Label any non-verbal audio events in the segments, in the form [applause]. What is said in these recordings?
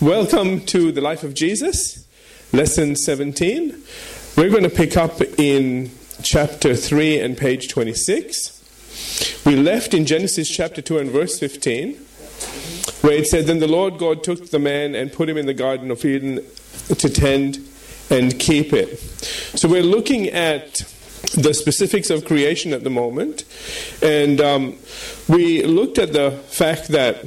Welcome to the life of Jesus, lesson 17. We're going to pick up in chapter 3 and page 26. We left in Genesis chapter 2 and verse 15, where it said, Then the Lord God took the man and put him in the Garden of Eden to tend and keep it. So we're looking at the specifics of creation at the moment, and um, we looked at the fact that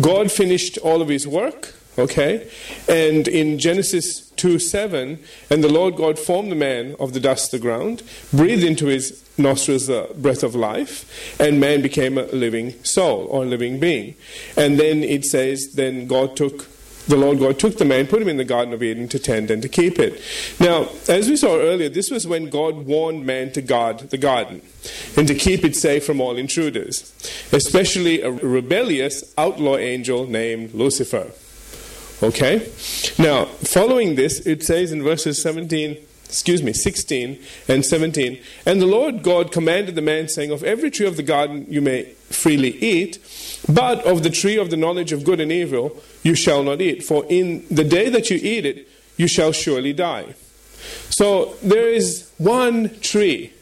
God finished all of his work, okay? And in Genesis 2 7, and the Lord God formed the man of the dust of the ground, breathed into his nostrils the breath of life, and man became a living soul or a living being. And then it says, then God took the Lord God took the man, put him in the Garden of Eden to tend and to keep it. Now, as we saw earlier, this was when God warned man to guard the garden and to keep it safe from all intruders, especially a rebellious outlaw angel named Lucifer. Okay? Now, following this, it says in verses 17 excuse me, 16 and 17. And the Lord God commanded the man, saying, Of every tree of the garden you may freely eat, but of the tree of the knowledge of good and evil you shall not eat, for in the day that you eat it, you shall surely die. So there is one tree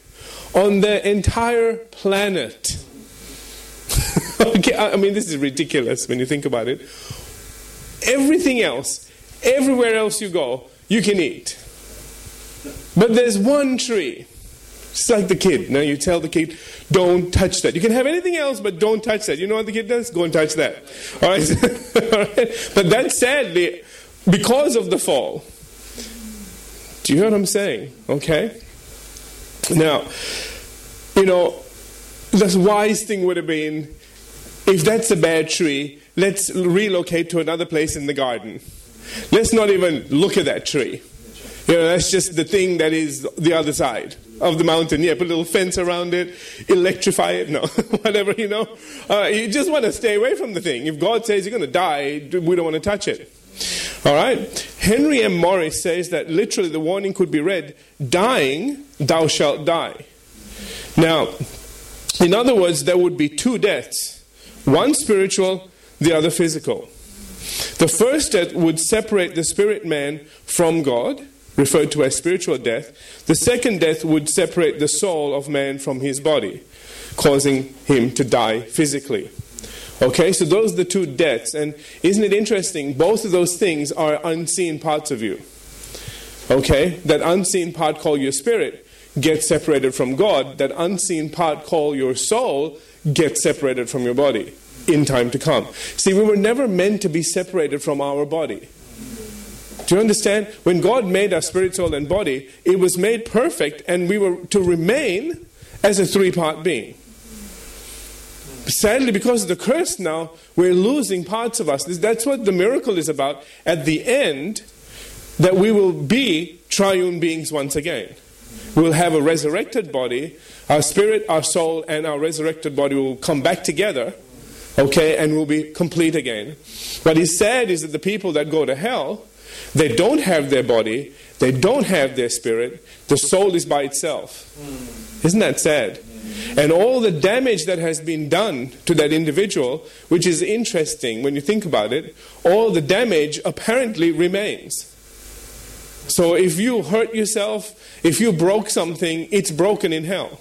on the entire planet. [laughs] okay, I mean, this is ridiculous when you think about it. Everything else, everywhere else you go, you can eat. But there's one tree. It's like the kid. Now you tell the kid, don't touch that. You can have anything else, but don't touch that. You know what the kid does? Go and touch that. All right? [laughs] But that sadly, because of the fall. Do you hear what I'm saying? Okay? Now, you know, the wise thing would have been if that's a bad tree, let's relocate to another place in the garden. Let's not even look at that tree. You know, that's just the thing that is the other side of the mountain. Yeah, put a little fence around it, electrify it. No, [laughs] whatever, you know. Uh, you just want to stay away from the thing. If God says you're going to die, we don't want to touch it. All right? Henry M. Morris says that literally the warning could be read dying, thou shalt die. Now, in other words, there would be two deaths one spiritual, the other physical. The first death would separate the spirit man from God referred to as spiritual death. The second death would separate the soul of man from his body, causing him to die physically. Okay, so those are the two deaths. And isn't it interesting? Both of those things are unseen parts of you. Okay, that unseen part called your spirit gets separated from God. That unseen part called your soul gets separated from your body in time to come. See, we were never meant to be separated from our body. Do you understand? When God made our spirit, soul, and body, it was made perfect, and we were to remain as a three part being. Sadly, because of the curse now, we're losing parts of us. That's what the miracle is about. At the end, that we will be triune beings once again. We'll have a resurrected body. Our spirit, our soul, and our resurrected body will come back together, okay, and we'll be complete again. What is sad is that the people that go to hell, they don't have their body, they don't have their spirit, the soul is by itself. Hmm. Isn't that sad? Hmm. And all the damage that has been done to that individual, which is interesting when you think about it, all the damage apparently remains. So if you hurt yourself, if you broke something, it's broken in hell.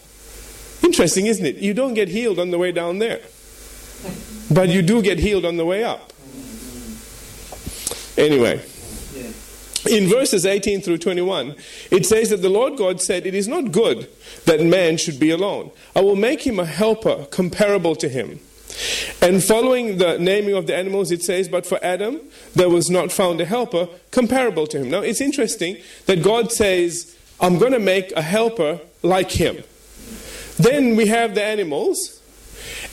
Interesting, isn't it? You don't get healed on the way down there, [laughs] but you do get healed on the way up. Hmm. Anyway in verses 18 through 21, it says that the Lord God said, It is not good that man should be alone. I will make him a helper comparable to him. And following the naming of the animals, it says, But for Adam, there was not found a helper comparable to him. Now, it's interesting that God says, I'm going to make a helper like him. Then we have the animals,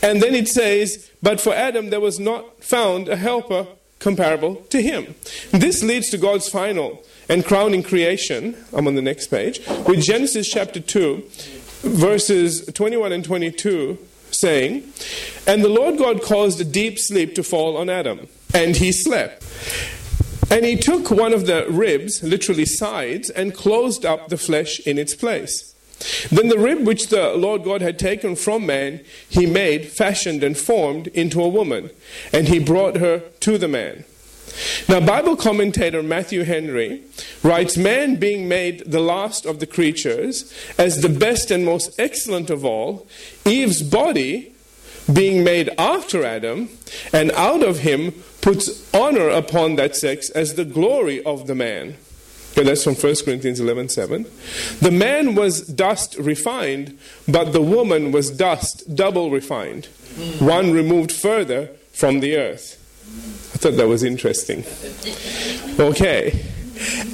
and then it says, But for Adam, there was not found a helper comparable to him. This leads to God's final and crowning creation. I'm on the next page. With Genesis chapter 2, verses 21 and 22 saying, And the Lord God caused a deep sleep to fall on Adam, and he slept. And he took one of the ribs, literally sides, and closed up the flesh in its place. Then the rib which the Lord God had taken from man, he made, fashioned, and formed into a woman, and he brought her to the man. Now, Bible commentator Matthew Henry writes Man being made the last of the creatures, as the best and most excellent of all, Eve's body being made after Adam, and out of him puts honor upon that sex as the glory of the man. Okay, that's from 1 Corinthians 11 7. The man was dust refined, but the woman was dust double refined, one removed further from the earth. I thought that was interesting. Okay.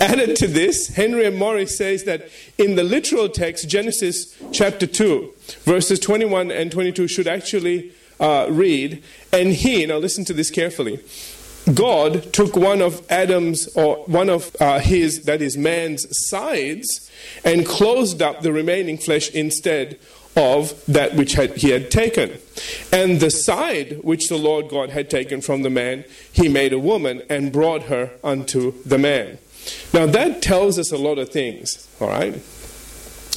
Added to this, Henry M. Morris says that in the literal text, Genesis chapter 2, verses 21 and 22 should actually uh, read, and he, now listen to this carefully. God took one of Adam's, or one of uh, his, that is man's sides, and closed up the remaining flesh instead of that which had, he had taken. And the side which the Lord God had taken from the man, he made a woman and brought her unto the man. Now that tells us a lot of things, all right?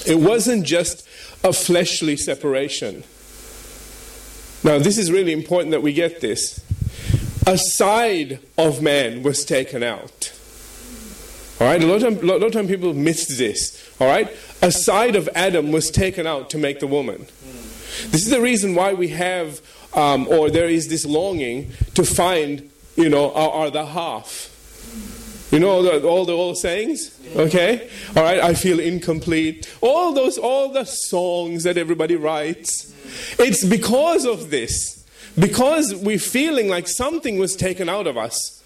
It wasn't just a fleshly separation. Now, this is really important that we get this. A side of man was taken out. All right, a lot of, a lot of time people miss this. All right, a side of Adam was taken out to make the woman. This is the reason why we have, um, or there is this longing to find, you know, our, our the half. You know all the, all the old sayings? Okay? All right, I feel incomplete. All those, all the songs that everybody writes. It's because of this. Because we're feeling like something was taken out of us.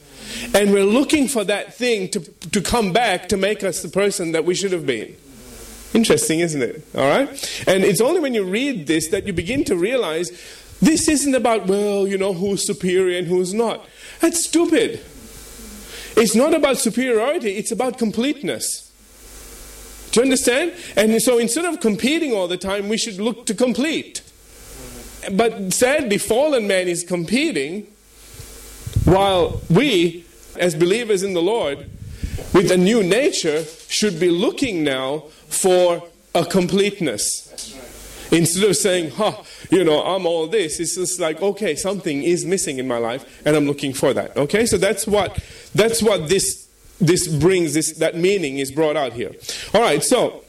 And we're looking for that thing to, to come back to make us the person that we should have been. Interesting, isn't it? All right? And it's only when you read this that you begin to realize this isn't about, well, you know, who's superior and who's not. That's stupid. It's not about superiority, it's about completeness. Do you understand? And so instead of competing all the time, we should look to complete. But sadly, fallen man is competing while we, as believers in the Lord, with a new nature, should be looking now for a completeness. Instead of saying, huh, you know, I'm all this, it's just like, okay, something is missing in my life, and I'm looking for that. Okay, so that's what that's what this this brings, this that meaning is brought out here. All right, so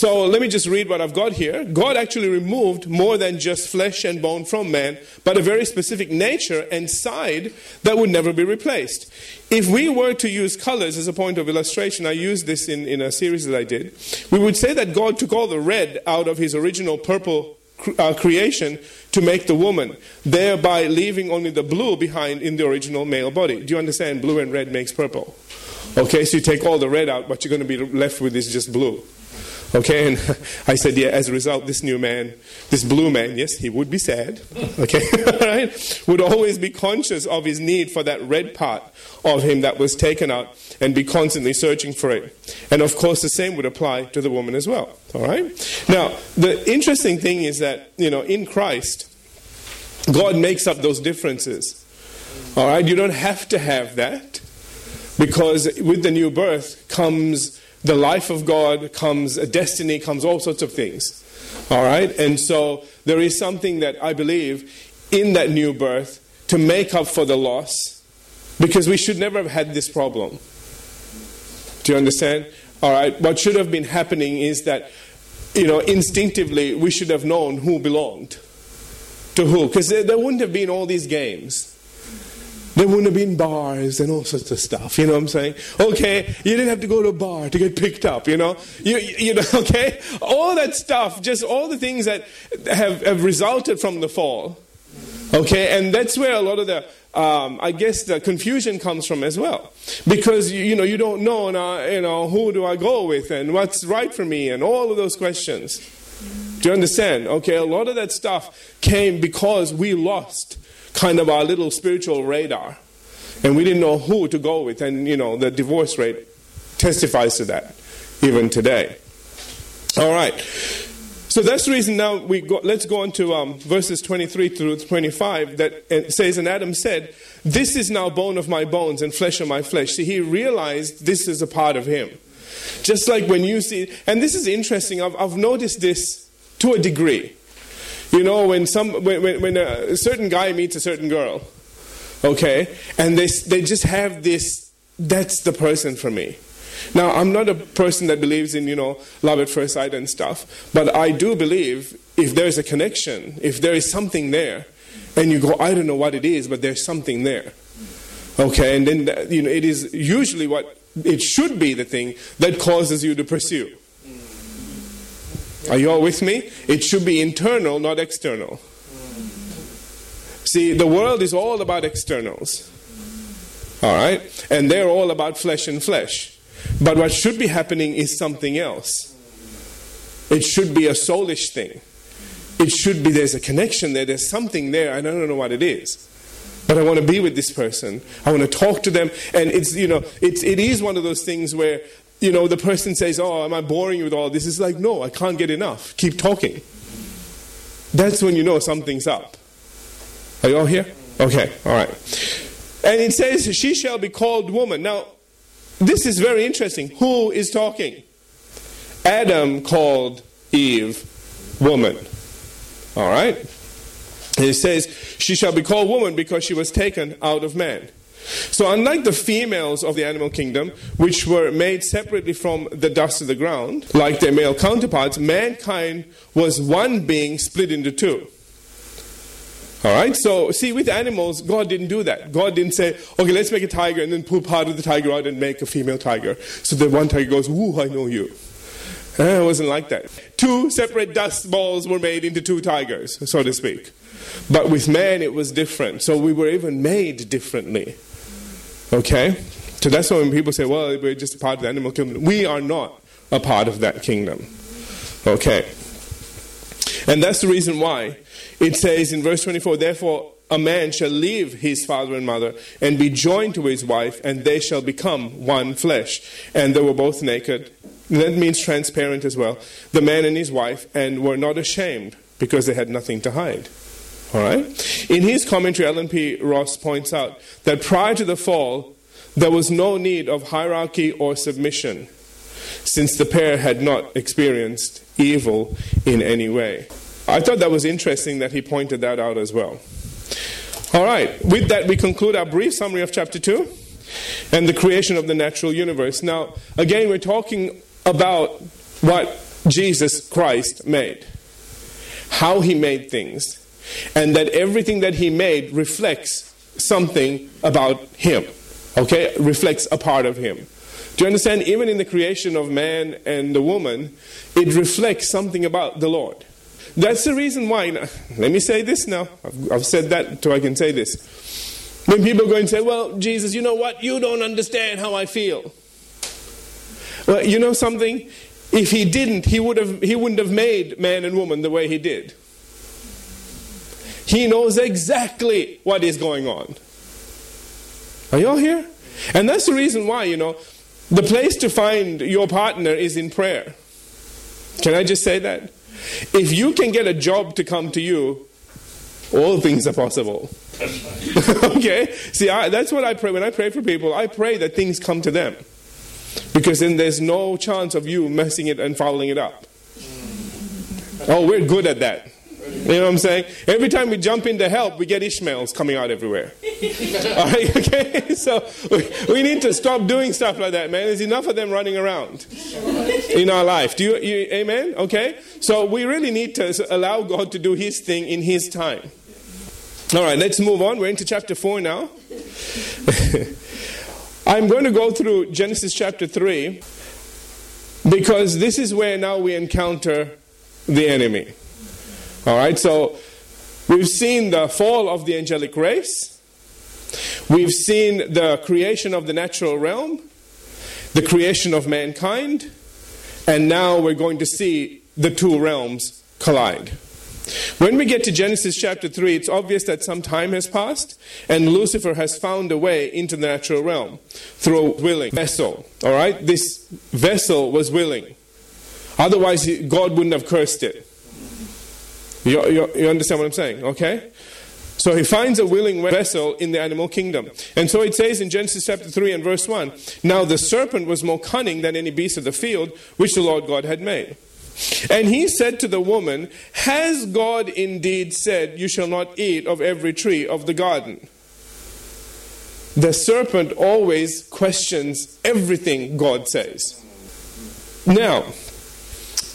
so let me just read what I've got here. God actually removed more than just flesh and bone from man, but a very specific nature and side that would never be replaced. If we were to use colors as a point of illustration, I used this in, in a series that I did, we would say that God took all the red out of his original purple uh, creation to make the woman, thereby leaving only the blue behind in the original male body. Do you understand? Blue and red makes purple. Okay, so you take all the red out, what you're going to be left with is just blue. Okay, and [laughs] I said, yeah, as a result, this new man, this blue man, yes, he would be sad, okay, [laughs] right, would always be conscious of his need for that red part of him that was taken out and be constantly searching for it. And of course, the same would apply to the woman as well, all right? Now, the interesting thing is that, you know, in Christ, God makes up those differences, all right? You don't have to have that because with the new birth comes the life of God, comes a destiny, comes all sorts of things. All right? And so there is something that I believe in that new birth to make up for the loss because we should never have had this problem. Do you understand? All right? What should have been happening is that, you know, instinctively we should have known who belonged to who because there, there wouldn't have been all these games. There wouldn't have been bars and all sorts of stuff. You know what I'm saying? Okay, you didn't have to go to a bar to get picked up. You know, you, you know. [laughs] Okay, all that stuff, just all the things that have, have resulted from the fall. Okay, and that's where a lot of the um, I guess the confusion comes from as well, because you, you know you don't know now, you know who do I go with and what's right for me and all of those questions. Do you understand? Okay, a lot of that stuff came because we lost kind of our little spiritual radar. And we didn't know who to go with. And, you know, the divorce rate testifies to that even today. All right. So that's the reason now we go, let's go on to um, verses 23 through 25 that says, And Adam said, This is now bone of my bones and flesh of my flesh. See, he realized this is a part of him. Just like when you see, and this is interesting, I've, I've noticed this to a degree. You know, when, some, when, when, when a certain guy meets a certain girl, okay, and they, they just have this, that's the person for me. Now, I'm not a person that believes in, you know, love at first sight and stuff, but I do believe if there's a connection, if there is something there, and you go, I don't know what it is, but there's something there. Okay, and then, you know, it is usually what it should be the thing that causes you to pursue. Are you all with me? It should be internal, not external. See, the world is all about externals. All right? And they're all about flesh and flesh. But what should be happening is something else. It should be a soulish thing. It should be there's a connection there, there's something there, I don't know what it is. But I want to be with this person. I want to talk to them. And it's, you know, it's, it is one of those things where, you know, the person says, Oh, am I boring you with all this? It's like, No, I can't get enough. Keep talking. That's when you know something's up. Are you all here? Okay, all right. And it says, She shall be called woman. Now, this is very interesting. Who is talking? Adam called Eve woman. All right? It says, She shall be called woman because she was taken out of man. So, unlike the females of the animal kingdom, which were made separately from the dust of the ground, like their male counterparts, mankind was one being split into two. All right, so see, with animals, God didn't do that. God didn't say, okay, let's make a tiger and then pull part of the tiger out and make a female tiger. So the one tiger goes, ooh, I know you. Eh, it wasn't like that. Two separate dust balls were made into two tigers, so to speak. But with man, it was different. So we were even made differently. Okay? So that's why when people say, well, we're just a part of the animal kingdom, we are not a part of that kingdom. Okay? And that's the reason why it says in verse 24, therefore a man shall leave his father and mother and be joined to his wife, and they shall become one flesh. And they were both naked. That means transparent as well. The man and his wife, and were not ashamed because they had nothing to hide. All right? In his commentary, Allen P. Ross points out that prior to the fall, there was no need of hierarchy or submission, since the pair had not experienced evil in any way. I thought that was interesting that he pointed that out as well. All right, with that, we conclude our brief summary of chapter 2 and the creation of the natural universe. Now, again, we're talking about what Jesus Christ made, how he made things, and that everything that he made reflects something about him, okay? Reflects a part of him. Do you understand? Even in the creation of man and the woman, it reflects something about the Lord. That's the reason why. [laughs] Let me say this now. I've, I've said that so I can say this. When people go and say, Well, Jesus, you know what? You don't understand how I feel. Well, you know something? If he didn't, he, would have, he wouldn't have made man and woman the way he did. He knows exactly what is going on. Are y'all here? And that's the reason why, you know, the place to find your partner is in prayer. Can I just say that? If you can get a job to come to you, all things are possible. [laughs] okay? See, I, that's what I pray. When I pray for people, I pray that things come to them. Because then there's no chance of you messing it and fouling it up. Oh, we're good at that. You know what I'm saying? Every time we jump into help, we get Ishmaels coming out everywhere. [laughs] All right, [laughs] okay? So we, we, need to stop doing stuff like that, man. There's enough of them running around in our life. Do you, you amen? Okay? So we really need to allow God to do His thing in His time. All right, let's move on. We're into chapter 4 now. [laughs] I'm going to go through Genesis chapter 3 because this is where now we encounter the enemy. All right, so we've seen the fall of the angelic race, we've seen the creation of the natural realm, the creation of mankind, and now we're going to see the two realms collide. When we get to Genesis chapter 3, it's obvious that some time has passed and Lucifer has found a way into the natural realm through a willing vessel. All right? This vessel was willing. Otherwise, God wouldn't have cursed it. You, you, you understand what I'm saying? Okay? So he finds a willing vessel in the animal kingdom. And so it says in Genesis chapter 3 and verse 1 Now the serpent was more cunning than any beast of the field which the Lord God had made. And he said to the woman, Has God indeed said, You shall not eat of every tree of the garden? The serpent always questions everything God says. Now,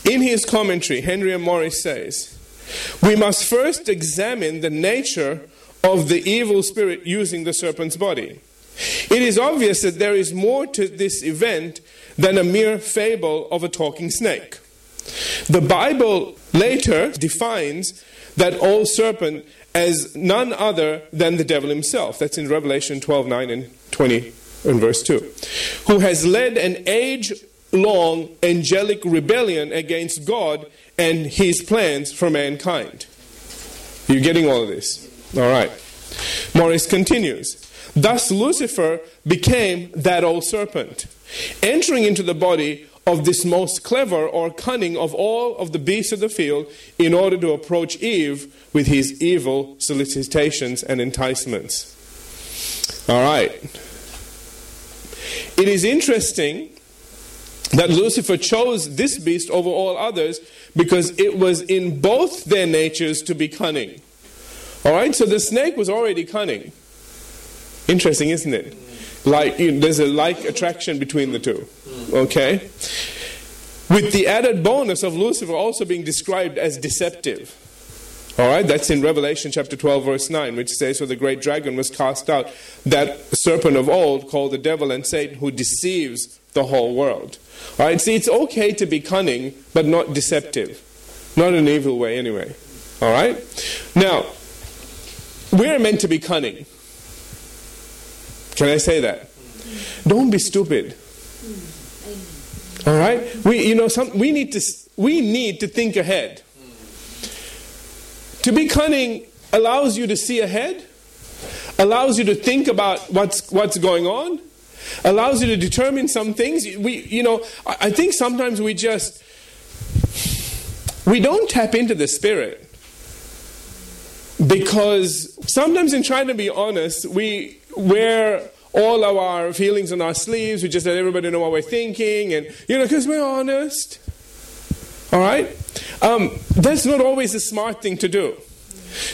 in his commentary, Henry. Morris says, we must first examine the nature of the evil spirit using the serpent's body. It is obvious that there is more to this event than a mere fable of a talking snake. The Bible later defines that old serpent as none other than the devil himself. That's in Revelation 12 9 and 20 and verse 2. Who has led an age long angelic rebellion against God and his plans for mankind. You're getting all of this? All right. Morris continues. Thus, Lucifer became that old serpent, entering into the body of this most clever or cunning of all of the beasts of the field in order to approach Eve with his evil solicitations and enticements. All right. It is interesting that Lucifer chose this beast over all others because it was in both their natures to be cunning. All right, so the snake was already cunning. Interesting, isn't it? Like you know, there's a like attraction between the two. Okay, with the added bonus of Lucifer also being described as deceptive. All right, that's in Revelation chapter 12, verse 9, which says, So the great dragon was cast out, that serpent of old called the devil and Satan, who deceives the whole world. All right, see, it's okay to be cunning, but not deceptive. Not in an evil way, anyway. All right? Now, we're meant to be cunning. Can I say that? Don't be stupid. All right? We, you know, some, we, need to, we need to think ahead. To be cunning allows you to see ahead, allows you to think about what's, what's going on, allows you to determine some things. We, you know, I think sometimes we just we don't tap into the spirit because sometimes in trying to be honest, we wear all of our feelings on our sleeves. We just let everybody know what we're thinking, and you know, because we're honest. All right, um, that's not always a smart thing to do.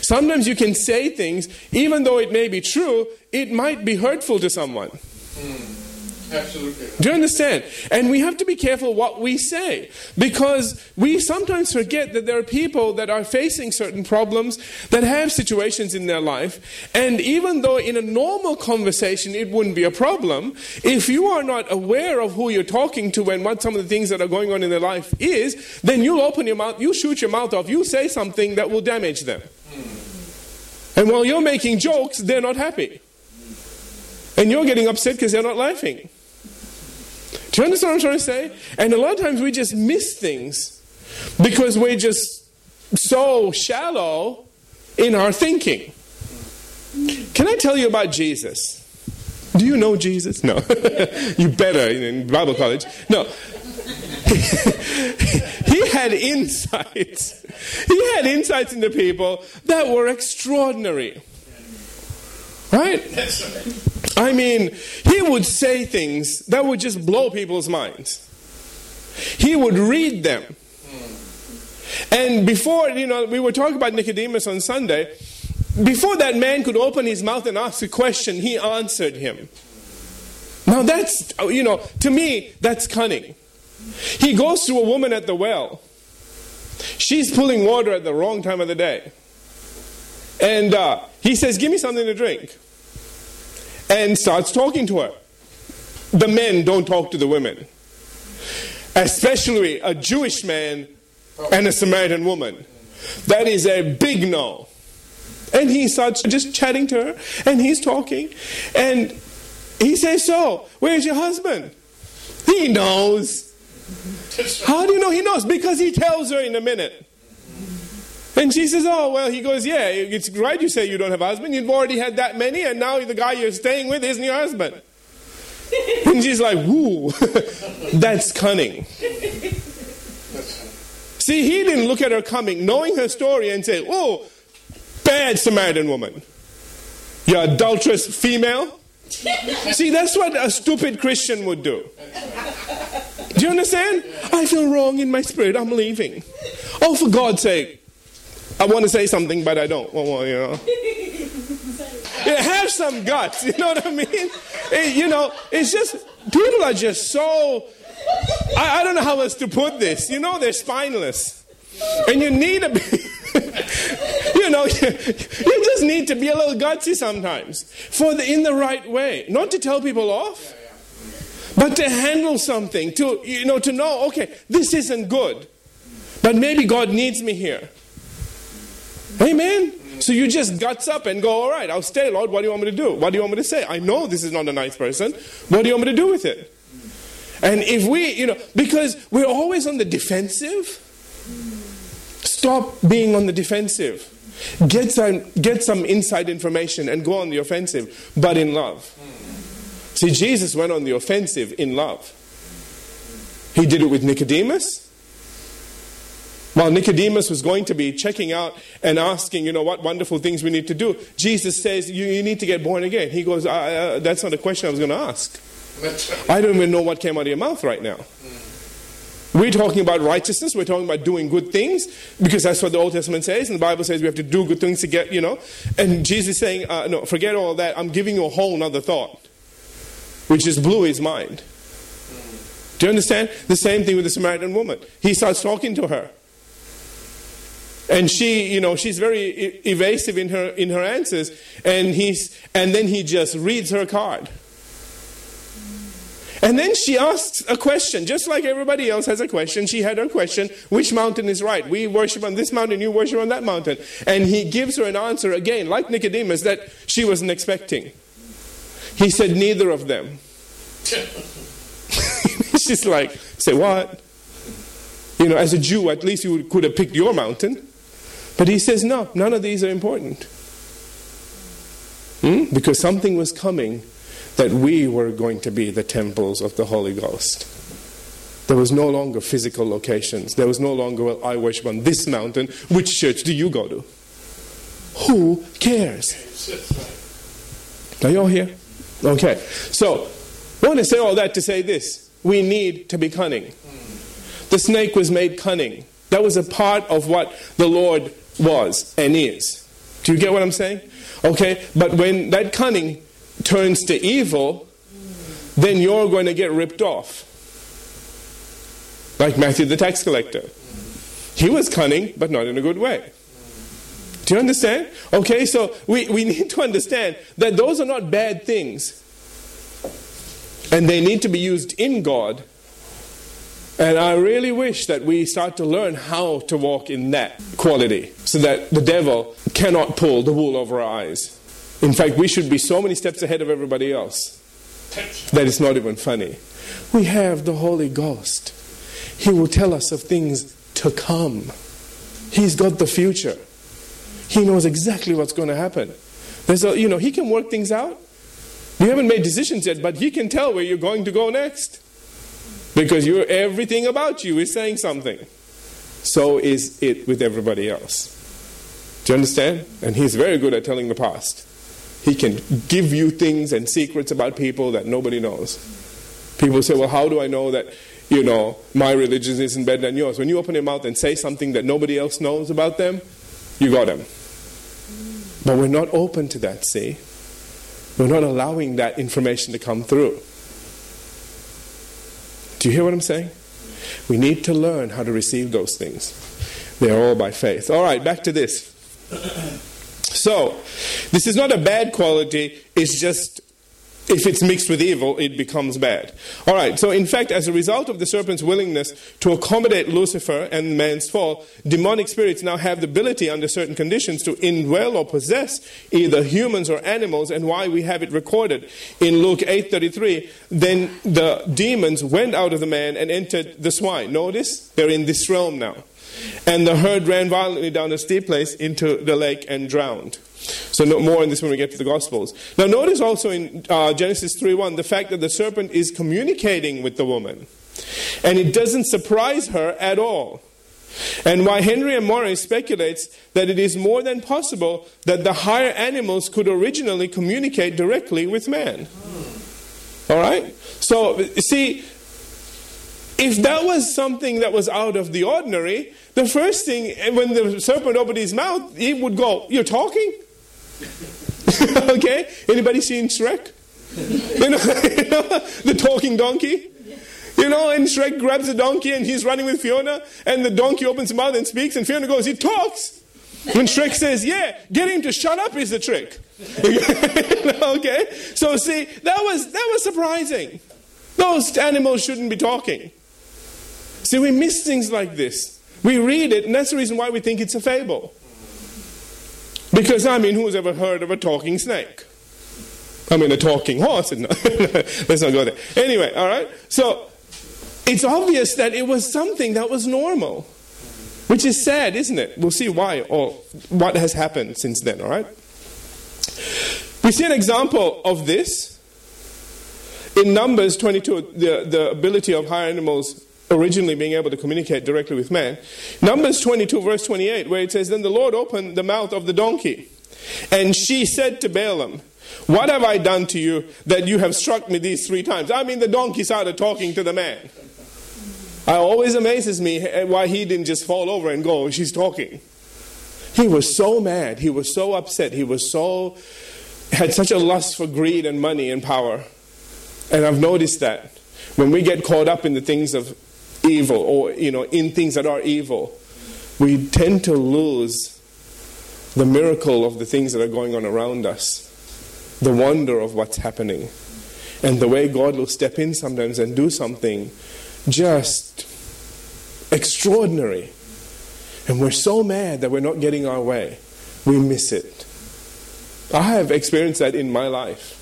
Sometimes you can say things, even though it may be true, it might be hurtful to someone. Mm, absolutely. Do you understand? And we have to be careful what we say because we sometimes forget that there are people that are facing certain problems that have situations in their life. And even though in a normal conversation it wouldn't be a problem, if you are not aware of who you're talking to and what some of the things that are going on in their life is, then you'll open your mouth, you shoot your mouth off, you say something that will damage them. Hmm. And while you're making jokes, they're not happy. And you're getting upset because they're not laughing. Do you understand what I'm trying to say? And a lot of times we just miss things because we're just so shallow in our thinking. Can I tell you about Jesus? Do you know Jesus? No. [laughs] you better in Bible college. No. [laughs] he had insights. He had insights into people that were extraordinary. Right? I mean, he would say things that would just blow people's minds. He would read them. And before, you know, we were talking about Nicodemus on Sunday. Before that man could open his mouth and ask a question, he answered him. Now that's, you know, to me, that's cunning. He goes to a woman at the well. She's pulling water at the wrong time of the day. And uh, he says, Give me something to drink. And starts talking to her. The men don't talk to the women, especially a Jewish man and a Samaritan woman. That is a big no. And he starts just chatting to her, and he's talking, and he says, So, where's your husband? He knows. How do you know he knows? Because he tells her in a minute. And she says, Oh, well, he goes, Yeah, it's right you say you don't have a husband. You've already had that many, and now the guy you're staying with isn't your husband. [laughs] and she's like, Woo, [laughs] that's cunning. See, he didn't look at her coming, knowing her story, and say, Oh, Bad Samaritan woman. You adulterous female. [laughs] See, that's what a stupid Christian would do. Do you understand? I feel wrong in my spirit. I'm leaving. Oh, for God's sake. I want to say something, but I don't. Well, you know. [laughs] Yeah, have some guts. [laughs] You know what I mean? It, you know, it's just, people are just so, I, I don't know how else to put this. You know, they're spineless. And you need a, [laughs] you know, you, you just need to be a little gutsy sometimes for the, in the right way. Not to tell people off, but to handle something, to, you know, to know, okay, this isn't good, but maybe God needs me here. Amen. So you just guts up and go, all right, I'll stay, Lord. What do you want me to do? What do you want me to say? I know this is not a nice person. What do you want me to do with it? And if we, you know, because we're always on the defensive, stop being on the defensive. Get some, get some inside information and go on the offensive, but in love. See, Jesus went on the offensive in love. He did it with Nicodemus. While Nicodemus was going to be checking out and asking, you know, what wonderful things we need to do, Jesus says, you, you need to get born again. He goes, uh, that's not a question I was going to ask. I don't even know what came out of your mouth right now. We're talking about righteousness. We're talking about doing good things because that's what the Old Testament says. And the Bible says we have to do good things to get, you know. And Jesus is saying, uh, no, forget all that. I'm giving you a whole other thought, which just blew his mind. Do you understand? The same thing with the Samaritan woman. He starts talking to her. And she, you know, she's very evasive in her, in her answers. And, he's, and then he just reads her card. And then she asks a question, just like everybody else has a question. She had her question which mountain is right? We worship on this mountain, you worship on that mountain. And he gives her an answer again, like Nicodemus, that she wasn't expecting. He said, Neither of them. [laughs] She's like, Say what? You know, as a Jew, at least you could have picked your mountain. But he says, no, none of these are important. Hmm? Because something was coming that we were going to be the temples of the Holy Ghost. There was no longer physical locations. There was no longer, well, I worship on this mountain. Which church do you go to? Who cares? Are you all here? Okay. So, I want to say all that to say this. We need to be cunning. The snake was made cunning. That was a part of what the Lord was and is. Do you get what I'm saying? Okay, but when that cunning turns to evil, then you're going to get ripped off. Like Matthew the tax collector. He was cunning, but not in a good way. Do you understand? Okay, so we, we need to understand that those are not bad things. And they need to be used in God and I really wish that we start to learn how to walk in that quality so that the devil cannot pull the wool over our eyes. In fact, we should be so many steps ahead of everybody else that it's not even funny. We have the Holy Ghost. He will tell us of things to come. He's got the future. He knows exactly what's going to happen. There's a, you know, he can work things out. You haven't made decisions yet, but he can tell where you're going to go next. Because you everything about you is saying something. So is it with everybody else. Do you understand? And he's very good at telling the past. He can give you things and secrets about people that nobody knows. People say, well, how do I know that, you know, my religion isn't better than yours? When you open your mouth and say something that nobody else knows about them, you got them. But we're not open to that, see? We're not allowing that information to come through. Do you hear what I'm saying? We need to learn how to receive those things. They are all by faith. All right, back to this. So, this is not a bad quality, it's just if it's mixed with evil, it becomes bad. All right, so in fact, as a result of the serpent's willingness to accommodate Lucifer and man's fall, demonic spirits now have the ability, under certain conditions, to indwell or possess either humans or animals, and why we have it recorded in Luke 8:33. Then the demons went out of the man and entered the swine. Notice they're in this realm now. And the herd ran violently down a steep place into the lake and drowned. So no more on this when we get to the Gospels. Now notice also in uh, Genesis 3.1 the fact that the serpent is communicating with the woman. And it doesn't surprise her at all. And why Henry M. Morris speculates that it is more than possible that the higher animals could originally communicate directly with man. All right? So, see, if that was something that was out of the ordinary, the first thing, when the serpent opened his mouth, he would go, You're talking? [laughs] okay? Anybody seen Shrek? [laughs] you, know, the talking donkey? You know, and Shrek grabs the donkey and he's running with Fiona, and the donkey opens his mouth and speaks, and Fiona goes, He talks. When Shrek says, Yeah, get him to shut up is the trick. [laughs] okay? So see, that was that was surprising. Those animals shouldn't be talking. See, we miss things like this. We read it, and that's the reason why we think it's a fable. Because, I mean, who's ever heard of a talking snake? I mean, a talking horse. [laughs] Let's not go there. Anyway, all right? So, it's obvious that it was something that was normal, which is sad, isn't it? We'll see why or what has happened since then, all right? We see an example of this in Numbers 22, the, the ability of higher animals originally being able to communicate directly with man. Numbers 22, verse 28, where it says, Then the Lord opened the mouth of the donkey, and she said to Balaam, What have I done to you that you have struck me these three times? I mean, the donkey started talking to the man. It always amazes me why he didn't just fall over and go, She's talking. He was so mad. He was so upset. He was so, had such a lust for greed and money and power. And I've noticed that when we get caught up in the things of evil or you know in things that are evil we tend to lose the miracle of the things that are going on around us the wonder of what's happening and the way god will step in sometimes and do something just extraordinary. And we're so mad that we're not getting our way. We miss it. I have experienced that in my life.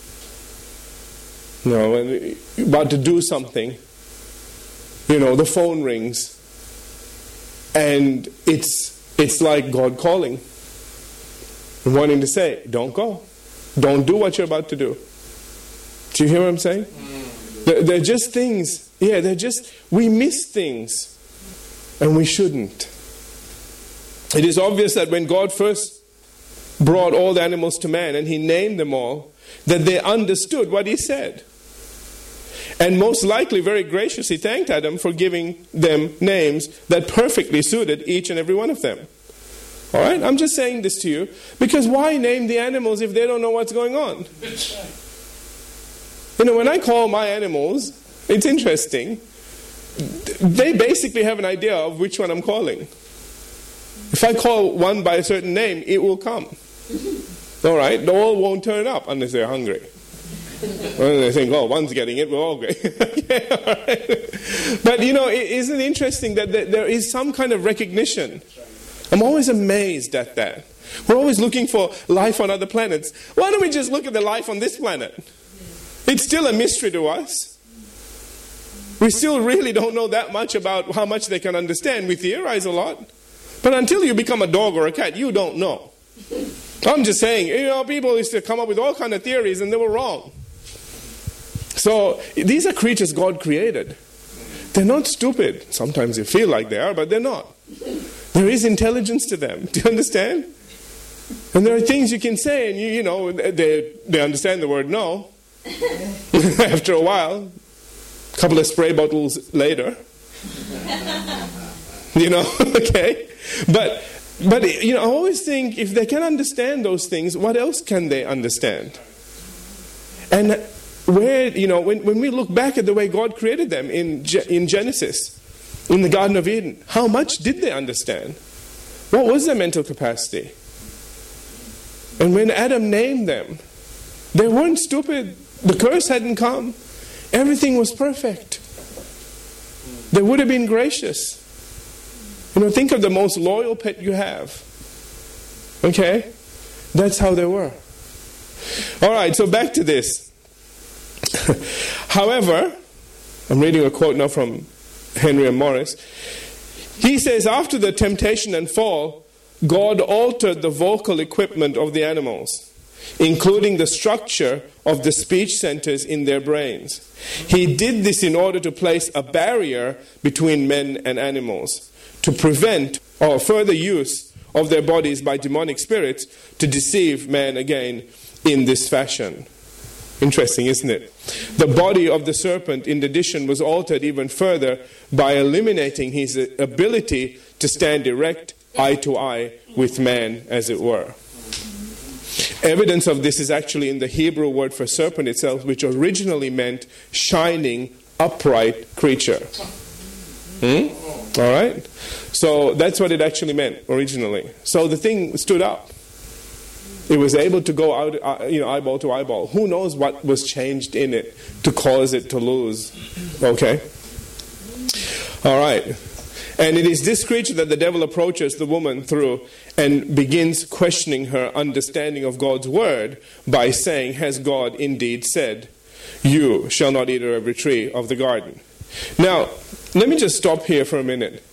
You know about to do something you know, the phone rings and it's it's like God calling and wanting to say, Don't go. Don't do what you're about to do. Do you hear what I'm saying? Mm. They're, they're just things, yeah, they're just, we miss things and we shouldn't. It is obvious that when God first brought all the animals to man and he named them all, that they understood what he said and most likely very graciously thanked Adam for giving them names that perfectly suited each and every one of them. All right? I'm just saying this to you because why name the animals if they don't know what's going on? You know, when I call my animals, it's interesting. They basically have an idea of which one I'm calling. If I call one by a certain name, it will come. All right? They all won't turn up unless they're hungry. [laughs] Well, they think, oh, one's getting it, we're all getting it. [laughs] But you know, isn't it interesting that there is some kind of recognition? I'm always amazed at that. We're always looking for life on other planets. Why don't we just look at the life on this planet? It's still a mystery to us. We still really don't know that much about how much they can understand. We theorize a lot. But until you become a dog or a cat, you don't know. I'm just saying, you know, people used to come up with all kind of theories and they were wrong. So these are creatures God created. They're not stupid. Sometimes they feel like they are, but they're not. There is intelligence to them. [laughs] Do you understand? And there are things you can say, and you, you know, they, they understand the word no. [laughs] After a while, a couple of spray bottles later. [laughs] you know, okay? But, but, you know, I always think if they can understand those things, what else can they understand? And where, you know, when, when we look back at the way God created them in, in Genesis, in the Garden of Eden, how much did they understand? What was their mental capacity? And when Adam named them, they weren't stupid. The curse hadn't come. Everything was perfect. They would have been gracious. You know, think of the most loyal pet you have. Okay? That's how they were. All right, so back to this. [laughs] However, I'm reading a quote now from Henry. Morris. He says, after the temptation and fall, God altered the vocal equipment of the animals, including the structure of the speech centers in their brains. He did this in order to place a barrier between men and animals, to to prevent or further use of their bodies by demonic spirits to deceive man again in this fashion. Interesting, isn't it? The body of the serpent, in addition, was altered even further by eliminating his ability to stand erect, eye to eye, with man, as it were. Evidence of this is actually in the Hebrew word for serpent itself, which originally meant shining, upright creature. Hmm? All right? So that's what it actually meant originally. So the thing stood up. It was able to go out, uh, you know, eyeball to eyeball. Who knows what was changed in it to cause it to lose? Okay? All right. And it is this creature that the devil approaches the woman through and begins questioning her understanding of God's word by saying, Has God indeed said, You shall not eat of every tree of the garden? Now, let me just stop here for a minute.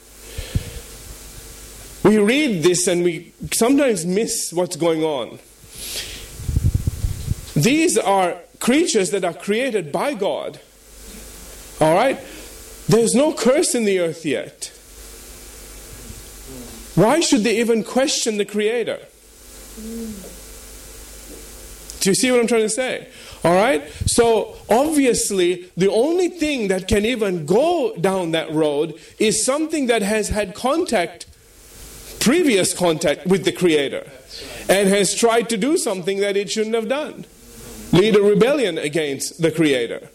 We read this and we sometimes miss what's going on. These are creatures that are created by God. All right? There's no curse in the earth yet. Why should they even question the Creator? Do you see what I'm trying to say? All right? So, obviously, the only thing that can even go down that road is something that has had contact, previous contact with the Creator, and has tried to do something that it shouldn't have done lead a rebellion against the Creator.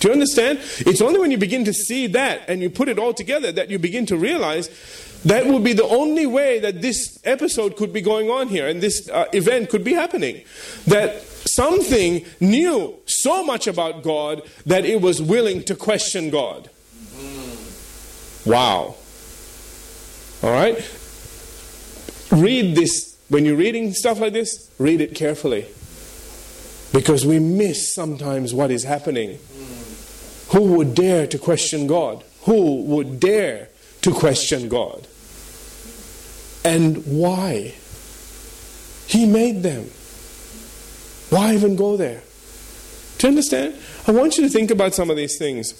Do you understand? It's only when you begin to see that and you put it all together that you begin to realize that would be the only way that this episode could be going on here and this uh, event could be happening. That something knew so much about God that it was willing to question God. Wow. All right? Read this. When you're reading stuff like this, read it carefully. Because we miss sometimes what is happening. Who would dare to question God? Who would dare to question God? And why? He made them. Why even go there? Do you understand? I want you to think about some of these things.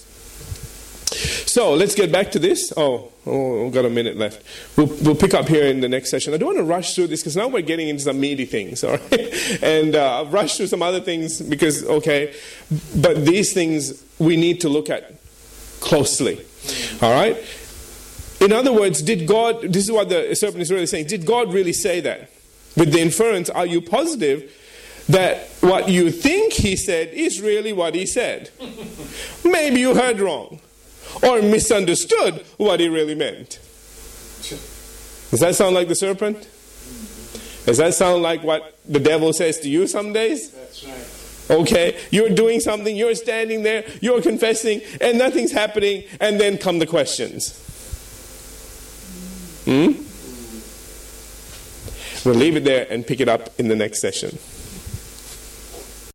So let's get back to this. Oh, oh, we've got a minute left. We'll, we'll pick up here in the next session. I don't want to rush through this because now we're getting into some meaty things, [laughs] all right? And uh, I've rushed through some other things because, okay, but these things we need to look at closely, all right? In other words, did God, this is what the serpent is really saying, did God really say that? With the inference, are you positive that what you think he said is really what he said? [laughs] Maybe you heard wrong or misunderstood what he really meant. Does that sound like the serpent? Does that sound like what the devil says to you some days? That's right. Okay, you're doing something, you're standing there, you're confessing, and nothing's happening, and then come the questions. Hmm? We'll leave it there and pick it up in the next session.